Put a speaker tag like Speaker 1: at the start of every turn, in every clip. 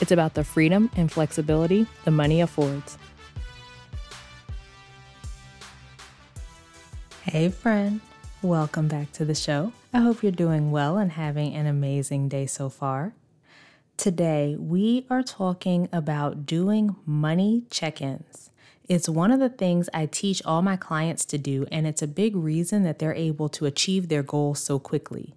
Speaker 1: it's about the freedom and flexibility the money affords. Hey, friend. Welcome back to the show. I hope you're doing well and having an amazing day so far. Today, we are talking about doing money check ins. It's one of the things I teach all my clients to do, and it's a big reason that they're able to achieve their goals so quickly.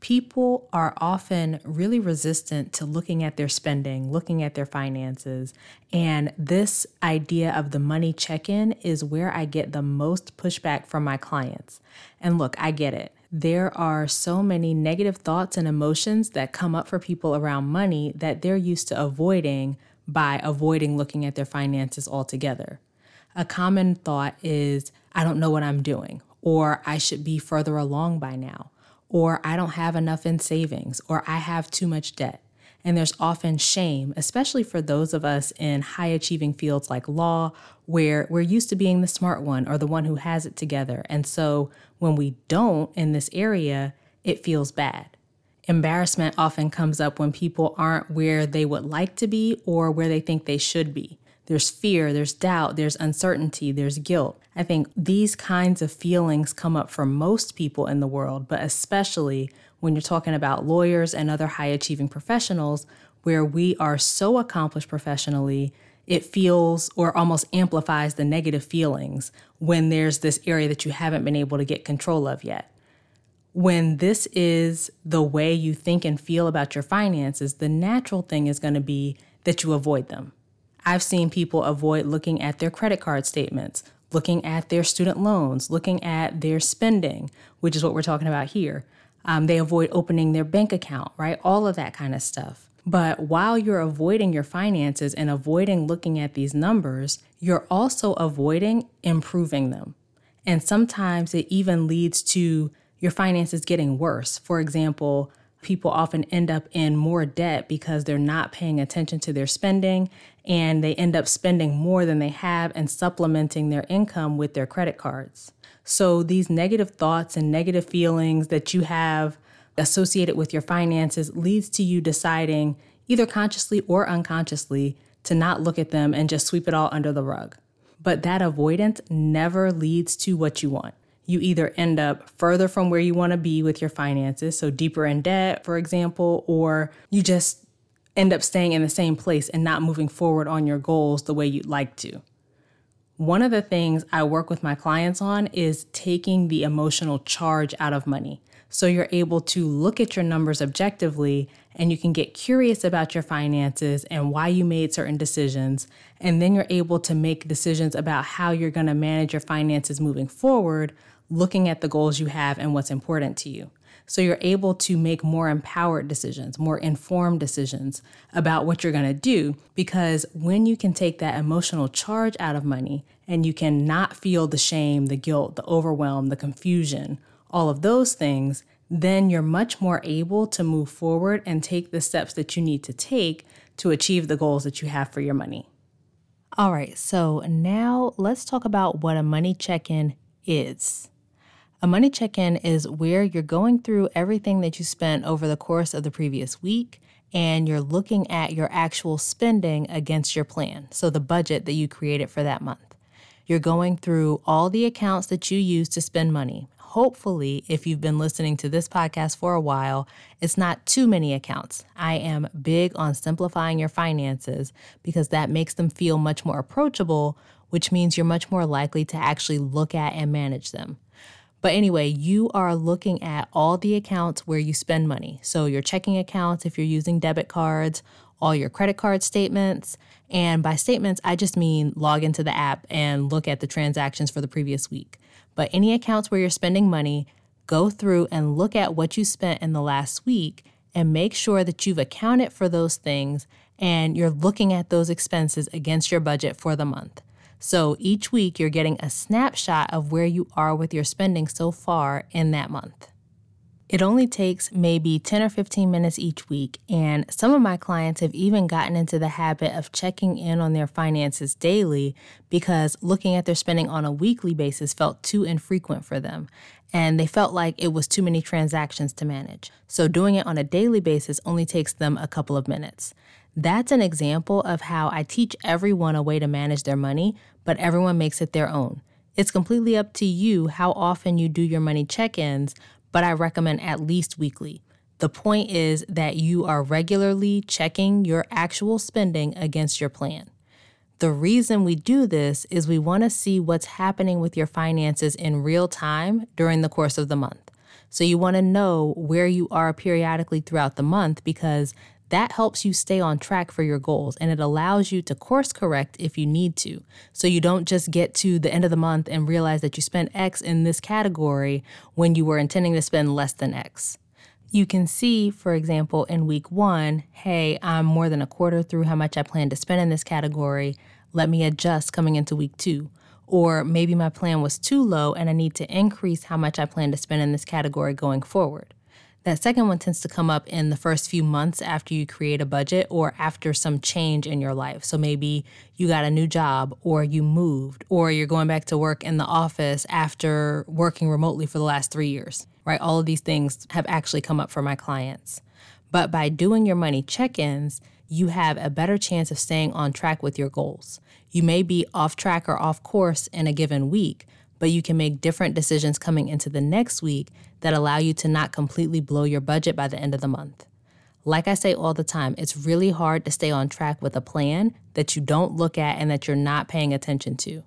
Speaker 1: People are often really resistant to looking at their spending, looking at their finances, and this idea of the money check in is where I get the most pushback from my clients. And look, I get it. There are so many negative thoughts and emotions that come up for people around money that they're used to avoiding by avoiding looking at their finances altogether. A common thought is, I don't know what I'm doing, or I should be further along by now, or I don't have enough in savings, or I have too much debt. And there's often shame, especially for those of us in high achieving fields like law, where we're used to being the smart one or the one who has it together. And so when we don't in this area, it feels bad. Embarrassment often comes up when people aren't where they would like to be or where they think they should be. There's fear, there's doubt, there's uncertainty, there's guilt. I think these kinds of feelings come up for most people in the world, but especially when you're talking about lawyers and other high achieving professionals where we are so accomplished professionally, it feels or almost amplifies the negative feelings when there's this area that you haven't been able to get control of yet when this is the way you think and feel about your finances, the natural thing is going to be that you avoid them. I've seen people avoid looking at their credit card statements, looking at their student loans, looking at their spending, which is what we're talking about here. Um, they avoid opening their bank account, right? All of that kind of stuff. But while you're avoiding your finances and avoiding looking at these numbers, you're also avoiding improving them. And sometimes it even leads to your finances getting worse. For example, people often end up in more debt because they're not paying attention to their spending and they end up spending more than they have and supplementing their income with their credit cards. So, these negative thoughts and negative feelings that you have associated with your finances leads to you deciding, either consciously or unconsciously, to not look at them and just sweep it all under the rug. But that avoidance never leads to what you want you either end up further from where you want to be with your finances, so deeper in debt, for example, or you just end up staying in the same place and not moving forward on your goals the way you'd like to. One of the things I work with my clients on is taking the emotional charge out of money. So you're able to look at your numbers objectively and you can get curious about your finances and why you made certain decisions. And then you're able to make decisions about how you're going to manage your finances moving forward looking at the goals you have and what's important to you. So you're able to make more empowered decisions, more informed decisions about what you're going to do. Because when you can take that emotional charge out of money and you can not feel the shame, the guilt, the overwhelm, the confusion, all of those things, then you're much more able to move forward and take the steps that you need to take to achieve the goals that you have for your money. All right, so now let's talk about what a money check in is. A money check in is where you're going through everything that you spent over the course of the previous week and you're looking at your actual spending against your plan. So, the budget that you created for that month. You're going through all the accounts that you use to spend money. Hopefully, if you've been listening to this podcast for a while, it's not too many accounts. I am big on simplifying your finances because that makes them feel much more approachable, which means you're much more likely to actually look at and manage them. But anyway, you are looking at all the accounts where you spend money. So your checking accounts, if you're using debit cards, all your credit card statements. And by statements, I just mean log into the app and look at the transactions for the previous week. But any accounts where you're spending money, go through and look at what you spent in the last week and make sure that you've accounted for those things and you're looking at those expenses against your budget for the month. So each week, you're getting a snapshot of where you are with your spending so far in that month. It only takes maybe 10 or 15 minutes each week, and some of my clients have even gotten into the habit of checking in on their finances daily because looking at their spending on a weekly basis felt too infrequent for them, and they felt like it was too many transactions to manage. So doing it on a daily basis only takes them a couple of minutes. That's an example of how I teach everyone a way to manage their money, but everyone makes it their own. It's completely up to you how often you do your money check ins, but I recommend at least weekly. The point is that you are regularly checking your actual spending against your plan. The reason we do this is we want to see what's happening with your finances in real time during the course of the month. So you want to know where you are periodically throughout the month because that helps you stay on track for your goals and it allows you to course correct if you need to. So you don't just get to the end of the month and realize that you spent X in this category when you were intending to spend less than X. You can see, for example, in week one, hey, I'm more than a quarter through how much I plan to spend in this category. Let me adjust coming into week two. Or maybe my plan was too low and I need to increase how much I plan to spend in this category going forward. That second one tends to come up in the first few months after you create a budget or after some change in your life. So maybe you got a new job or you moved or you're going back to work in the office after working remotely for the last three years, right? All of these things have actually come up for my clients. But by doing your money check ins, you have a better chance of staying on track with your goals. You may be off track or off course in a given week, but you can make different decisions coming into the next week that allow you to not completely blow your budget by the end of the month. Like I say all the time, it's really hard to stay on track with a plan that you don't look at and that you're not paying attention to.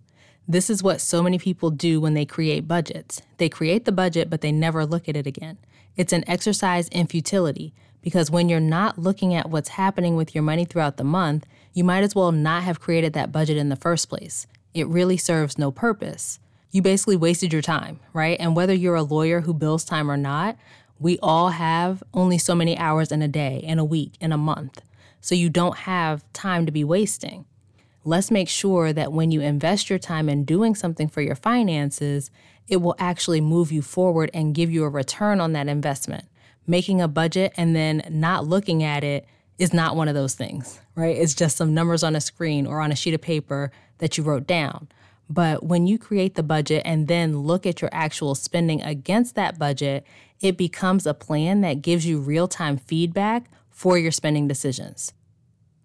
Speaker 1: This is what so many people do when they create budgets. They create the budget, but they never look at it again. It's an exercise in futility because when you're not looking at what's happening with your money throughout the month, you might as well not have created that budget in the first place. It really serves no purpose you basically wasted your time, right? And whether you're a lawyer who bills time or not, we all have only so many hours in a day, in a week, in a month. So you don't have time to be wasting. Let's make sure that when you invest your time in doing something for your finances, it will actually move you forward and give you a return on that investment. Making a budget and then not looking at it is not one of those things, right? It's just some numbers on a screen or on a sheet of paper that you wrote down. But when you create the budget and then look at your actual spending against that budget, it becomes a plan that gives you real time feedback for your spending decisions.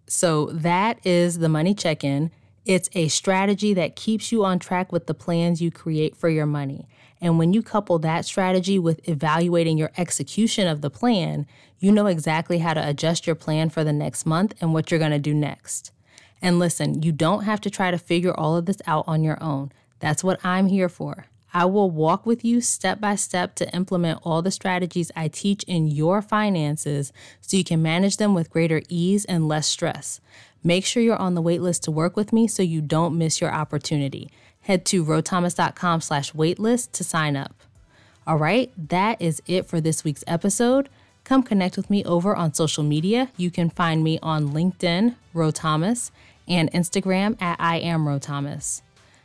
Speaker 1: So that is the money check in. It's a strategy that keeps you on track with the plans you create for your money. And when you couple that strategy with evaluating your execution of the plan, you know exactly how to adjust your plan for the next month and what you're going to do next. And listen, you don't have to try to figure all of this out on your own. That's what I'm here for. I will walk with you step by step to implement all the strategies I teach in your finances so you can manage them with greater ease and less stress. Make sure you're on the waitlist to work with me so you don't miss your opportunity. Head to rothomas.com slash waitlist to sign up. All right, that is it for this week's episode. Come connect with me over on social media. You can find me on LinkedIn, Ro Thomas, and Instagram at I am Ro Thomas.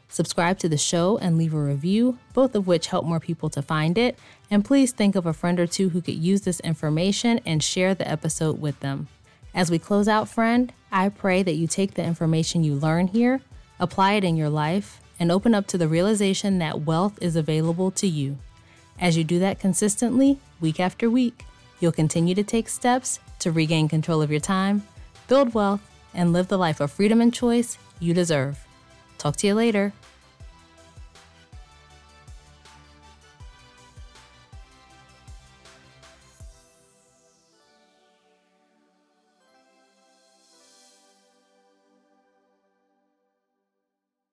Speaker 1: Subscribe to the show and leave a review, both of which help more people to find it. And please think of a friend or two who could use this information and share the episode with them. As we close out, friend, I pray that you take the information you learn here, apply it in your life, and open up to the realization that wealth is available to you. As you do that consistently, week after week, You'll continue to take steps to regain control of your time, build wealth, and live the life of freedom and choice you deserve. Talk to you later.